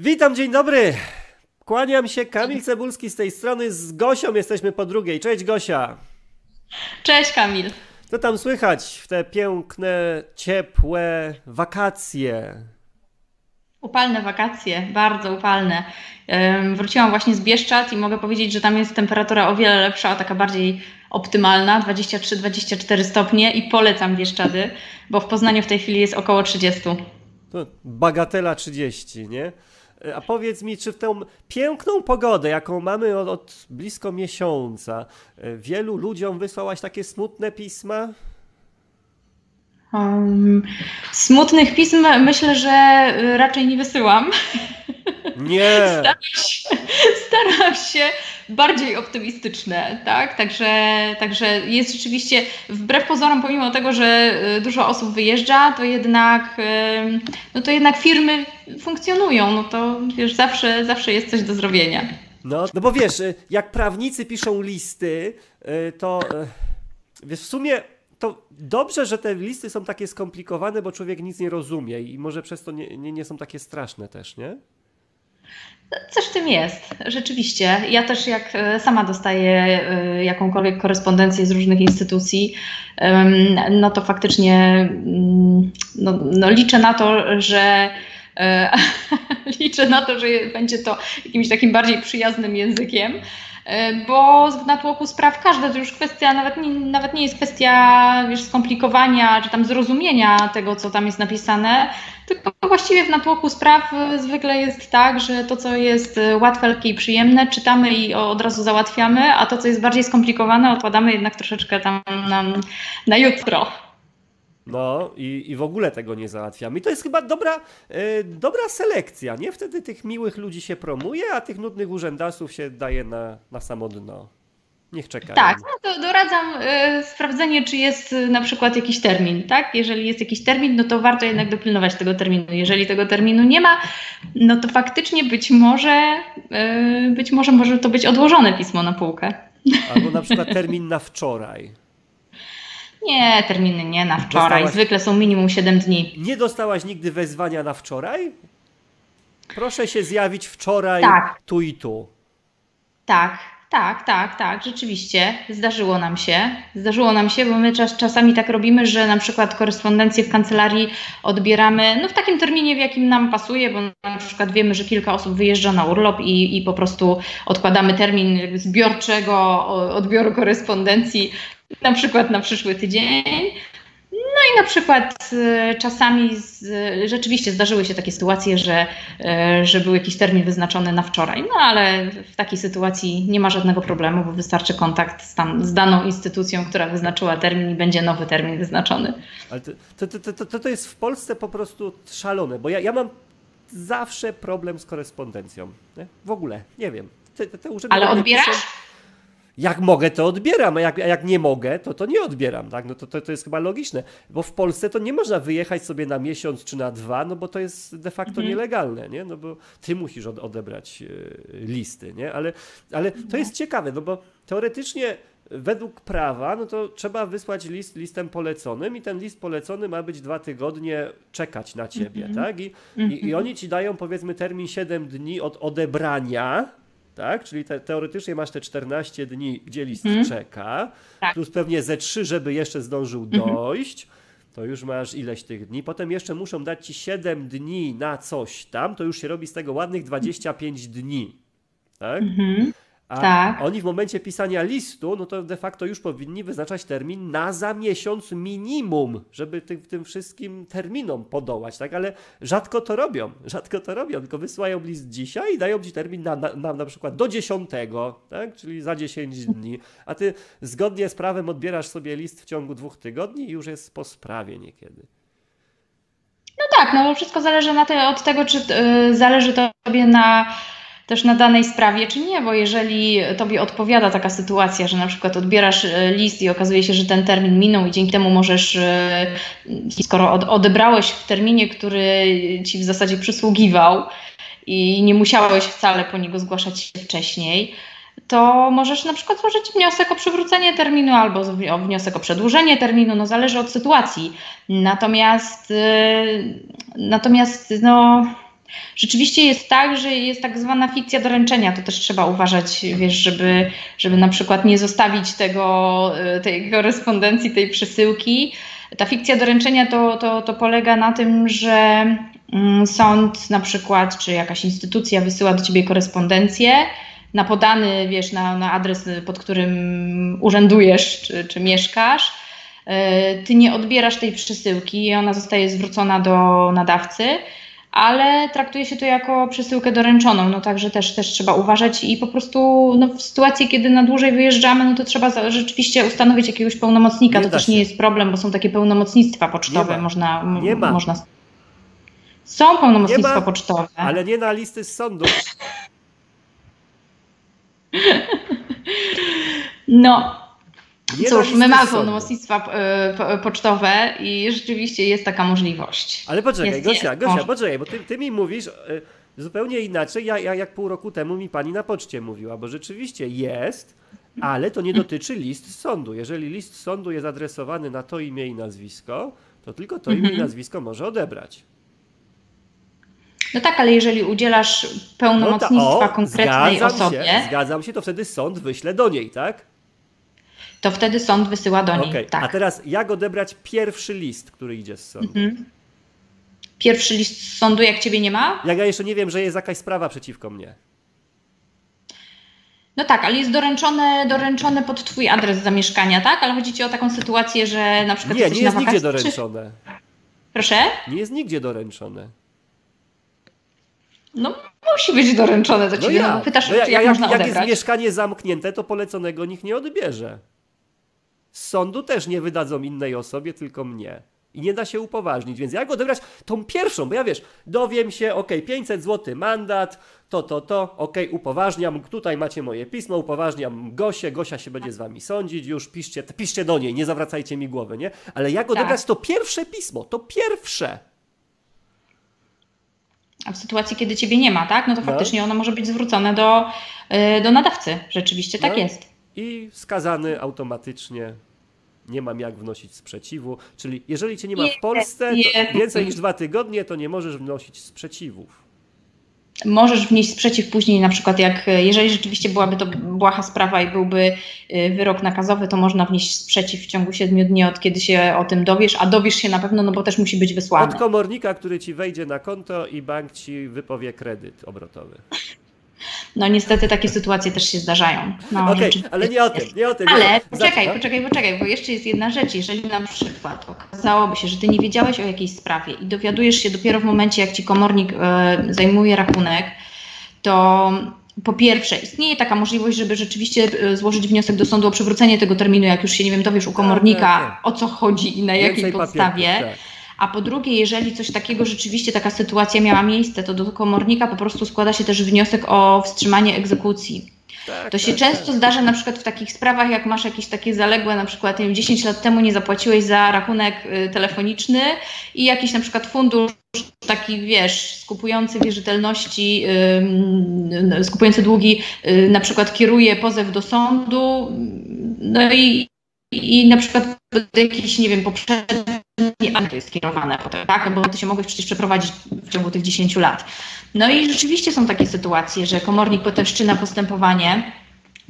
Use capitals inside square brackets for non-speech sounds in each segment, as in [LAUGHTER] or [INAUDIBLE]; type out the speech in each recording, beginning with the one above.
Witam, dzień dobry. Kłaniam się, Kamil Cebulski z tej strony, z Gosią jesteśmy po drugiej. Cześć Gosia. Cześć Kamil. Co tam słychać w te piękne, ciepłe wakacje? Upalne wakacje, bardzo upalne. Wróciłam właśnie z Bieszczad i mogę powiedzieć, że tam jest temperatura o wiele lepsza, taka bardziej optymalna, 23-24 stopnie i polecam Bieszczady, bo w Poznaniu w tej chwili jest około 30. To bagatela 30, nie? A powiedz mi, czy w tę piękną pogodę, jaką mamy od, od blisko miesiąca, wielu ludziom wysłałaś takie smutne pisma? Um, smutnych pism myślę, że raczej nie wysyłam. Nie. [LAUGHS] Staram się, staram się bardziej optymistyczne, tak? Także, także jest rzeczywiście, wbrew pozorom, pomimo tego, że y, dużo osób wyjeżdża, to jednak, no to jednak firmy funkcjonują, no to wiesz, zawsze, zawsze jest coś do zrobienia. No, no bo wiesz, y, jak prawnicy piszą listy, y, to wiesz, w sumie to dobrze, że te listy są takie skomplikowane, bo człowiek nic nie rozumie i może przez to nie, nie, nie są takie straszne też, nie? Coś w tym jest, rzeczywiście. Ja też jak e, sama dostaję e, jakąkolwiek korespondencję z różnych instytucji, no to faktycznie mm, no, no liczę na to, że e, [LAUGHS] liczę na to, że będzie to jakimś takim bardziej przyjaznym językiem. E, bo w natłoku spraw każda to już kwestia, nawet nie, nawet nie jest kwestia wiesz, skomplikowania czy tam zrozumienia tego, co tam jest napisane, tylko właściwie w natłoku spraw zwykle jest tak, że to, co jest łatwe, lekkie i przyjemne, czytamy i od razu załatwiamy, a to, co jest bardziej skomplikowane, odkładamy jednak troszeczkę tam na, na jutro. No i, i w ogóle tego nie załatwiamy. I to jest chyba dobra, e, dobra selekcja, nie? Wtedy tych miłych ludzi się promuje, a tych nudnych urzędasów się daje na, na samo dno. Niech czekają. Tak, no to doradzam y, sprawdzenie, czy jest y, na przykład jakiś termin, tak? Jeżeli jest jakiś termin, no to warto jednak dopilnować tego terminu. Jeżeli tego terminu nie ma, no to faktycznie być może, y, być może może to być odłożone pismo na półkę. Albo na przykład termin na wczoraj. Nie, terminy nie na wczoraj. Dostałaś... Zwykle są minimum 7 dni. Nie dostałaś nigdy wezwania na wczoraj? Proszę się zjawić wczoraj, tak. tu i tu. Tak, tak, tak, tak, rzeczywiście. Zdarzyło nam się. Zdarzyło nam się, bo my czas, czasami tak robimy, że na przykład korespondencję w kancelarii odbieramy no, w takim terminie, w jakim nam pasuje, bo na przykład wiemy, że kilka osób wyjeżdża na urlop i, i po prostu odkładamy termin zbiorczego odbioru korespondencji na przykład na przyszły tydzień. No i na przykład y, czasami z, rzeczywiście zdarzyły się takie sytuacje, że, y, że był jakiś termin wyznaczony na wczoraj, no ale w takiej sytuacji nie ma żadnego problemu, bo wystarczy kontakt z, tam, z daną instytucją, która wyznaczyła termin i będzie nowy termin wyznaczony. Ale to, to, to, to, to jest w Polsce po prostu szalone, bo ja, ja mam zawsze problem z korespondencją. Nie? W ogóle, nie wiem. Te, te urzędy ale odbierasz? Piszą, jak mogę, to odbieram, a jak, a jak nie mogę, to, to nie odbieram, tak? No to, to, to jest chyba logiczne, bo w Polsce to nie można wyjechać sobie na miesiąc czy na dwa, no bo to jest de facto mhm. nielegalne, nie? No bo ty musisz odebrać y, listy, nie? Ale, ale to jest ciekawe, no bo teoretycznie według prawa, no to trzeba wysłać list listem poleconym i ten list polecony ma być dwa tygodnie czekać na ciebie, mm -hmm. tak? I, mm -hmm. i, I, oni ci dają powiedzmy termin 7 dni od odebrania, tak? Czyli te, teoretycznie masz te 14 dni, gdzie list hmm. czeka, tak. plus pewnie ze 3, żeby jeszcze zdążył mhm. dojść. To już masz ileś tych dni. Potem jeszcze muszą dać ci 7 dni na coś tam, to już się robi z tego ładnych 25 dni. Tak? Mhm. A tak. oni w momencie pisania listu, no to de facto już powinni wyznaczać termin na za miesiąc minimum, żeby tym, tym wszystkim terminom podołać, tak? Ale rzadko to robią, rzadko to robią, tylko wysyłają list dzisiaj i dają ci termin na, na, na, na przykład do 10, tak? Czyli za 10 dni, a ty zgodnie z prawem odbierasz sobie list w ciągu dwóch tygodni i już jest po sprawie niekiedy. No tak, no wszystko zależy na te, od tego, czy yy, zależy tobie na też na danej sprawie, czy nie, bo jeżeli tobie odpowiada taka sytuacja, że na przykład odbierasz e, list i okazuje się, że ten termin minął i dzięki temu możesz, e, skoro odebrałeś w terminie, który ci w zasadzie przysługiwał i nie musiałeś wcale po niego zgłaszać się wcześniej, to możesz na przykład złożyć wniosek o przywrócenie terminu albo wniosek o przedłużenie terminu, no zależy od sytuacji. Natomiast, e, natomiast no Rzeczywiście jest tak, że jest tak zwana fikcja doręczenia. To też trzeba uważać, wiesz, żeby, żeby na przykład nie zostawić tego, y, tej korespondencji, tej przesyłki. Ta fikcja doręczenia to, to, to polega na tym, że mm, sąd na przykład, czy jakaś instytucja wysyła do ciebie korespondencję na podany, wiesz, na, na adres, pod którym urzędujesz, czy, czy mieszkasz. Y, ty nie odbierasz tej przesyłki i ona zostaje zwrócona do nadawcy ale traktuje się to jako przesyłkę doręczoną, no także też, też trzeba uważać i po prostu no, w sytuacji, kiedy na dłużej wyjeżdżamy, no to trzeba rzeczywiście ustanowić jakiegoś pełnomocnika, nie to też się. nie jest problem, bo są takie pełnomocnictwa pocztowe, nie można... Nie ma. Można... Są pełnomocnictwa pocztowe. Ale nie na listy z sądu. [LAUGHS] no, Cóż, my mamy pełnomocnictwa e, pocztowe i rzeczywiście jest taka możliwość. Ale poczekaj, jest, Gosia, Gosia, poczekaj, bo ty, ty, mi mówisz e, zupełnie inaczej, ja, ja, jak pół roku temu mi pani na poczcie mówiła, bo rzeczywiście jest, ale to nie dotyczy list sądu. Jeżeli list sądu jest adresowany na to imię i nazwisko, to tylko to imię i mhm. nazwisko może odebrać. No tak, ale jeżeli udzielasz pełnomocnictwa no ta, o, konkretnej osobie. Się, zgadzam się, to wtedy sąd wyśle do niej, tak? To wtedy sąd wysyła do niej. Okay. Tak. A teraz jak odebrać pierwszy list, który idzie z sądu? Mhm. Pierwszy list z sądu, jak ciebie nie ma? Jak ja jeszcze nie wiem, że jest jakaś sprawa przeciwko mnie. No tak, ale jest doręczone, doręczone pod twój adres zamieszkania, tak? Ale chodzi ci o taką sytuację, że na przykład Nie, nie jest nigdzie doręczone. Czy... Proszę? Nie jest nigdzie doręczone. No musi być doręczone do no ciebie. No, ja. pytasz, no ja, jak, jak można jak odebrać? Jak jest mieszkanie zamknięte, to poleconego nikt nie odbierze. Z sądu też nie wydadzą innej osobie, tylko mnie. I nie da się upoważnić, więc jak odebrać tą pierwszą, bo ja wiesz, dowiem się, ok, 500 zł mandat, to, to, to, ok, upoważniam, tutaj macie moje pismo, upoważniam Gosię, Gosia się będzie z wami sądzić, już piszcie, piszcie do niej, nie zawracajcie mi głowy, nie? Ale jak odebrać tak. to pierwsze pismo, to pierwsze. A w sytuacji, kiedy ciebie nie ma, tak? No to no. faktycznie ono może być zwrócone do, yy, do nadawcy. Rzeczywiście tak no. jest. I skazany automatycznie nie mam jak wnosić sprzeciwu. Czyli jeżeli cię nie ma w Polsce więcej niż dwa tygodnie, to nie możesz wnosić sprzeciwów. Możesz wnieść sprzeciw później, na przykład jak jeżeli rzeczywiście byłaby to błaha sprawa i byłby y, wyrok nakazowy, to można wnieść sprzeciw w ciągu siedmiu dni od kiedy się o tym dowiesz, a dowiesz się na pewno, no bo też musi być wysłany. Od komornika, który ci wejdzie na konto i bank ci wypowie kredyt obrotowy. No niestety takie sytuacje też się zdarzają. No, Okej, okay, ale nie o tym, nie o tym. Ale poczekaj, poczekaj, poczekaj, bo jeszcze jest jedna rzecz. Jeżeli na przykład okazałoby się, że ty nie wiedziałeś o jakiejś sprawie i dowiadujesz się dopiero w momencie, jak ci komornik e, zajmuje rachunek, to po pierwsze, istnieje taka możliwość, żeby rzeczywiście e, złożyć wniosek do sądu o przywrócenie tego terminu, jak już się, nie wiem, dowiesz u komornika, tak, tak, tak. o co chodzi i na Więcej jakiej podstawie. tak. A po drugie, jeżeli coś takiego rzeczywiście, taka sytuacja miała miejsce, to do komornika po prostu składa się też wniosek o wstrzymanie egzekucji. Tak, to się tak, często tak. zdarza na przykład w takich sprawach, jak masz jakieś takie zaległe, na przykład nie wiem, 10 lat temu nie zapłaciłeś za rachunek y, telefoniczny i jakiś na przykład fundusz taki, wiesz, skupujący wierzytelności, yy, skupujący długi, yy, na przykład kieruje pozew do sądu, no i, i na przykład do jakichś, nie wiem, poprzednich to jest skierowane potem, tak? Bo ty się mogłeś przecież przeprowadzić w ciągu tych 10 lat. No i rzeczywiście są takie sytuacje, że komornik potem wszczyna postępowanie,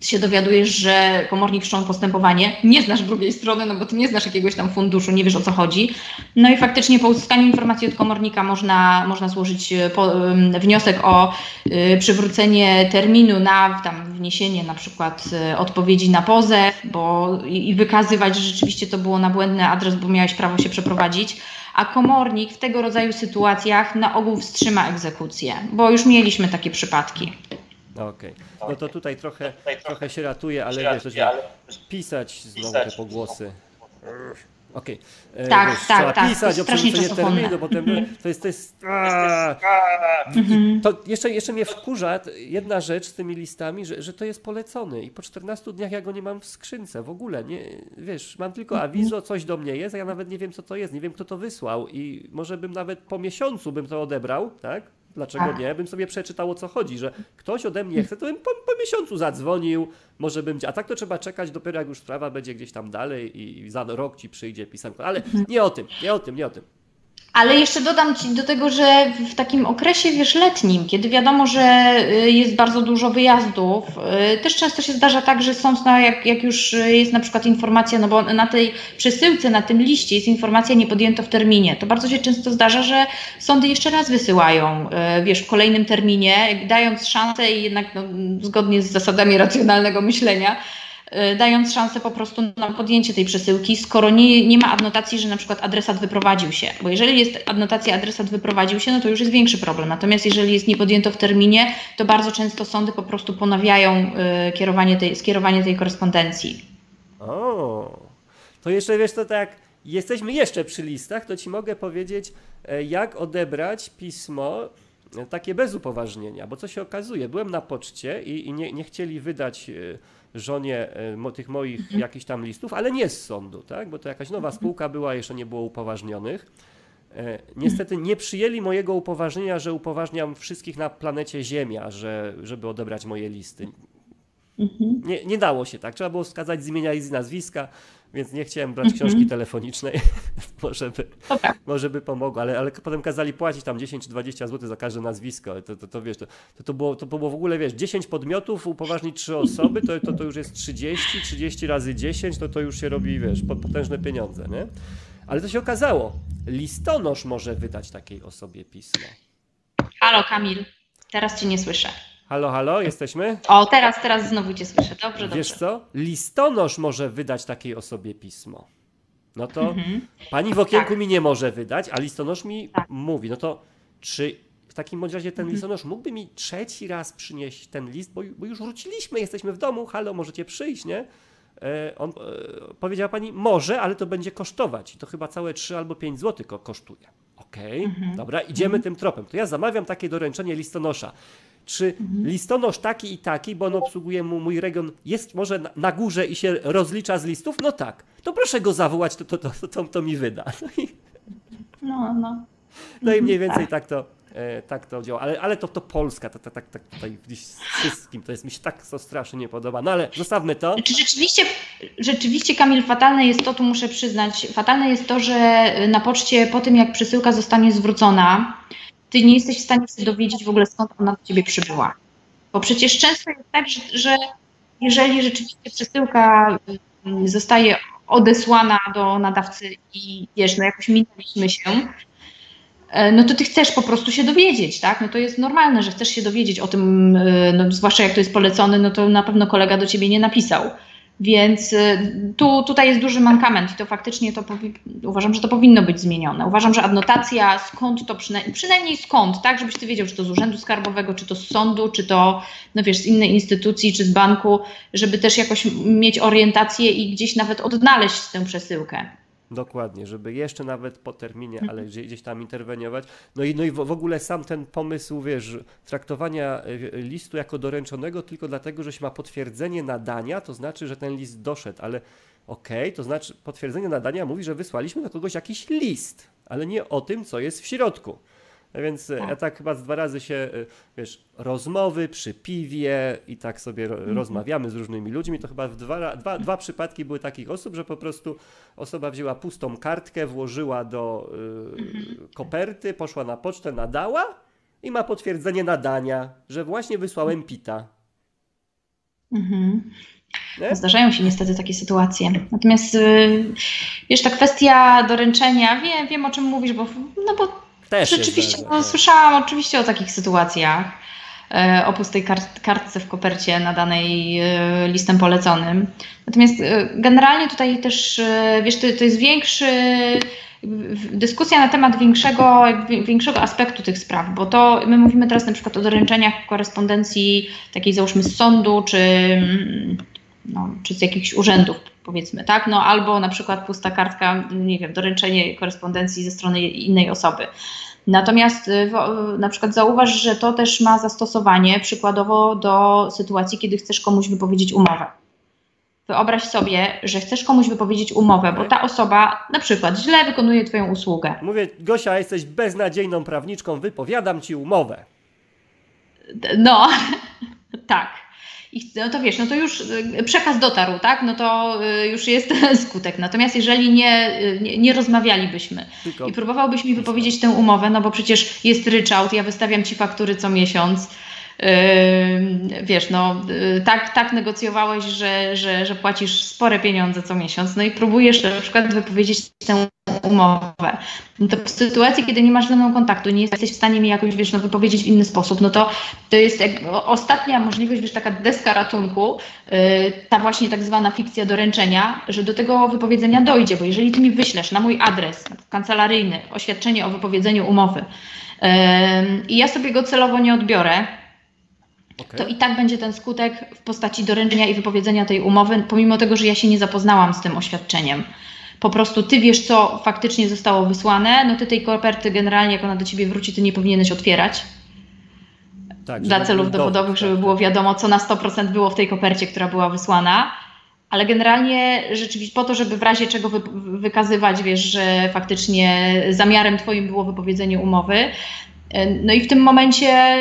ty się dowiadujesz, że komornik wszczął postępowanie, nie znasz drugiej strony, no bo ty nie znasz jakiegoś tam funduszu, nie wiesz o co chodzi. No i faktycznie po uzyskaniu informacji od komornika można, można złożyć e, po, wniosek o y, przywrócenie terminu na tam wniesienie na przykład y, odpowiedzi na pozew, bo i, i wykazywać, że rzeczywiście to było na błędny adres, bo miałeś prawo się przeprowadzić a komornik w tego rodzaju sytuacjach na ogół wstrzyma egzekucję, bo już mieliśmy takie przypadki. Okej. Okay. No to tutaj trochę, trochę się ratuje, ale wiesz, że pisać znowu te pogłosy. Okej. Okay. E, tak, wiesz, tak, trzeba tak. pisać o przerzucenie terminu, potem to jest, to jest mhm. to jeszcze, jeszcze mnie wkurza jedna rzecz z tymi listami, że, że to jest polecony i po 14 dniach ja go nie mam w skrzynce w ogóle, nie, wiesz, mam tylko mhm. awizo, coś do mnie jest, a ja nawet nie wiem co to jest, nie wiem kto to wysłał i może bym nawet po miesiącu bym to odebrał, tak? Dlaczego tak. nie? Bym sobie przeczytał o co chodzi, że ktoś ode mnie chce, to bym po, po, miesiącu zadzwonił, może bym. A tak to trzeba czekać dopiero jak już sprawa będzie gdzieś tam dalej i za rok ci przyjdzie pisanko. Ale nie o tym, nie o tym, nie o tym. Ale jeszcze dodam Ci do tego, że w takim okresie, wiesz, letnim, kiedy wiadomo, że y, jest bardzo dużo wyjazdów, y, też często się zdarza tak, że sąd, no, jak, jak już jest na przykład informacja, no bo na tej przesyłce, na tym liście jest informacja nie podjęto w terminie, to bardzo się często zdarza, że sądy jeszcze raz wysyłają, y, wiesz, w kolejnym terminie, dając szansę i jednak no, zgodnie z zasadami racjonalnego myślenia, Y, dając szansę po prostu na podjęcie tej przesyłki, skoro nie, nie ma adnotacji, że na przykład adresat wyprowadził się. Bo jeżeli jest adnotacja adresat wyprowadził się, no to już jest większy problem. Natomiast jeżeli jest niepodjęto w terminie, to bardzo często sądy po prostu ponawiają y, kierowanie tej, skierowanie tej korespondencji. O, to jeszcze wiesz, to tak, jesteśmy jeszcze przy listach, to ci mogę powiedzieć, e, jak odebrać pismo e, takie bez upoważnienia, bo co się okazuje, byłem na poczcie i, i nie, nie chcieli wydać e, żonie e, tych moich mhm. jakichś tam listów, ale nie z sądu, tak? bo to jakaś nowa mhm. spółka była, jeszcze nie było upoważnionych. E, niestety nie przyjęli mojego upoważnienia, że upoważniam wszystkich na planecie Ziemia, że, żeby odebrać moje listy. Mhm. Nie, nie dało się tak. Trzeba było wskazać z imienia i z nazwiska, więc nie chciałem brać mhm. książki telefonicznej. [LAUGHS] może, by, może by pomogło, ale, ale potem kazali płacić tam 10 czy 20 zł za każde nazwisko. To, to, to wiesz, to, to, to, było, to było w ogóle, wiesz, 10 podmiotów, upoważnić 3 osoby, to, to, to już jest 30, 30 razy 10, to to już się robi, wiesz, potężne pieniądze, nie? Ale to się okazało, listonosz może wydać takiej osobie pismo. Halo Kamil, teraz cię nie słyszę. Halo, halo, jesteśmy? O, teraz, teraz znowu cię słyszę. Dobrze, dobrze. Wiesz co? Listonosz może wydać takiej osobie pismo. No to mhm. pani w okienku tak. mi nie może wydać, a listonosz mi tak. mówi. No to czy w takim razie ten mhm. listonosz mógłby mi trzeci raz przynieść ten list, bo, bo już wróciliśmy, jesteśmy w domu, halo, możecie przyjść, nie? E, on, e, powiedziała pani, może, ale to będzie kosztować. I to chyba całe 3 albo 5 zł kosztuje. Okej, okay, mhm. dobra, idziemy mhm. tym tropem. To ja zamawiam takie doręczenie listonosza czy mhm. listonosz taki i taki, bo on obsługuje mu mój region, jest może na, górze i się rozlicza z listów? No tak. To proszę go zawołać, to, to, to, to, to mi wyda. No i, no, no. no i mniej więcej tak, tak to, e, tak to działa. Ale, ale to, to Polska, to, to, tak, tak tutaj gdzieś z wszystkim, to jest mi się tak to strasznie nie podoba. No ale zostawmy to. Czy rzeczywiście, rzeczywiście, Kamil, fatalne jest to, tu muszę przyznać, fatalne jest to, że na poczcie po tym, jak przesyłka zostanie zwrócona, ty nie jesteś w stanie się dowiedzieć w ogóle skąd ona do ciebie przybyła. Bo przecież często jest tak, że, że jeżeli rzeczywiście przesyłka mm, zostaje odesłana do nadawcy i wiesz, no jakoś minęliśmy się, e, no to ty chcesz po prostu się dowiedzieć, tak? No to jest normalne, że chcesz się dowiedzieć o tym, e, no zwłaszcza jak to jest polecony, no to na pewno kolega do ciebie nie napisał. Więc y, tu, tutaj jest duży mankament i to faktycznie to uważam, że to powinno być zmienione. Uważam, że adnotacja skąd to przynajmniej, przynajmniej skąd, tak, żebyś ty wiedział, czy to z Urzędu Skarbowego, czy to z sądu, czy to no wiesz, z innej instytucji, czy z banku, żeby też jakoś mieć orientację i gdzieś nawet odnaleźć tę przesyłkę. Dokładnie, żeby jeszcze nawet po terminie, ale mhm. gdzieś tam interweniować. No i, no i w, ogóle sam ten pomysł, wiesz, traktowania e, listu jako doręczonego tylko dlatego, że się ma potwierdzenie nadania, to znaczy, że ten list doszedł, ale okej, okay, to znaczy potwierdzenie nadania mówi, że wysłaliśmy do kogoś jakiś list, ale nie o tym, co jest w środku. Więc e, tak. ja tak chyba z dwa razy się, e, wiesz, rozmowy przy piwie i tak sobie mhm. rozmawiamy z różnymi ludźmi, to chyba w dwa, dwa, dwa przypadki były takich osób, że po prostu osoba wzięła pustą kartkę, włożyła do y, mhm. koperty, poszła na pocztę, nadała i ma potwierdzenie nadania, że właśnie wysłałem pita. Mhm. Zdarzają się niestety takie sytuacje. Natomiast y, wiesz, ta kwestia doręczenia, wiem, wiem o czym mówisz, bo, no bo też Rzeczywiście, no, słyszałam oczywiście o takich sytuacjach. E, o pustej kart, kartce w kopercie nadanej e, listem poleconym. Natomiast e, generalnie tutaj też, wiesz, to, to jest większy, dyskusja na temat większego, większego aspektu tych spraw, bo to my mówimy teraz na przykład o doręczeniach korespondencji takiej załóżmy z sądu, czy, no, czy z jakichś urzędów powiedzmy, tak? No albo na przykład pusta kartka, nie wiem, doręczenie korespondencji ze strony innej osoby. Natomiast y, na przykład zauważ, że to też ma zastosowanie przykładowo do sytuacji, kiedy chcesz komuś wypowiedzieć umowę. Wyobraź sobie, że chcesz komuś wypowiedzieć umowę, bo ta osoba na przykład źle wykonuje Twoją usługę. Mówię, Gosia, jesteś beznadziejną prawniczką, wypowiadam Ci umowę. No, [LAUGHS] tak. I no to wiesz, no to już y, przekaz dotarł, tak? No to y, już jest [LAUGHS] skutek. Natomiast jeżeli nie, y, nie, nie rozmawialibyśmy Tylko... i próbowałbyś mi wypowiedzieć tę umowę, no bo przecież jest ryczałt, ja wystawiam ci faktury co miesiąc, wiesz, no tak, tak negocjowałeś, że, że, że płacisz spore pieniądze co miesiąc, no i próbujesz na przykład wypowiedzieć tę umowę. No to w sytuacji, kiedy nie masz ze mną kontaktu, nie jesteś w stanie mi jakoś, wiesz, no, wypowiedzieć w inny sposób, no to to jest ostatnia możliwość, wiesz, taka deska ratunku, yy, ta właśnie tak zwana fikcja doręczenia, że do tego wypowiedzenia dojdzie, bo jeżeli ty mi wyślesz na mój adres kancelaryjny oświadczenie o wypowiedzeniu umowy yy, i ja sobie go celowo nie odbiorę, okay. to i tak będzie ten skutek w postaci doręczenia i wypowiedzenia tej umowy, pomimo tego, że ja się nie zapoznałam z tym oświadczeniem po prostu ty wiesz, co faktycznie zostało wysłane, no ty tej koperty generalnie, jak ona do ciebie wróci, ty nie powinieneś otwierać. Tak, dla celów dowodowych, żeby tak, było tak. wiadomo, co na 100% było w tej kopercie, która była wysłana. Ale generalnie rzeczywiście po to, żeby w razie czego wy, wykazywać, wiesz, że faktycznie zamiarem twoim było wypowiedzenie umowy. No i w tym momencie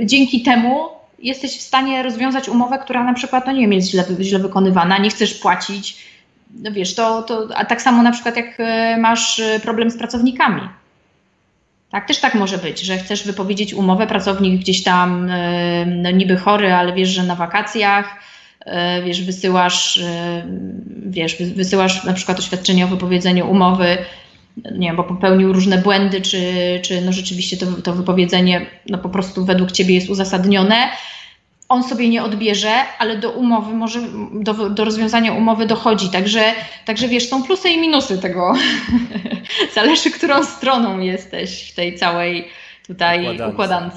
y, dzięki temu jesteś w stanie rozwiązać umowę, która na przykład, no nie wiem, jest źle, źle wykonywana, nie chcesz płacić, no wiesz, to, to a tak samo na przykład jak e, masz e, problem z pracownikami. Tak, też tak może być, że chcesz wypowiedzieć umowę, pracownik gdzieś tam e, no niby chory, ale wiesz, że na wakacjach, wiesz, wysyłasz, wiesz, wysyłasz na przykład oświadczenie o wypowiedzeniu umowy, nie wiem, bo popełnił różne błędy, czy, czy no rzeczywiście to, to wypowiedzenie no po prostu według ciebie jest uzasadnione, on sobie nie odbierze, ale do umowy może, do, do rozwiązania umowy dochodzi. Także, także wiesz, są plusy i minusy tego. [LAUGHS] Zależy, którą stroną jesteś w tej całej tutaj układance. układance.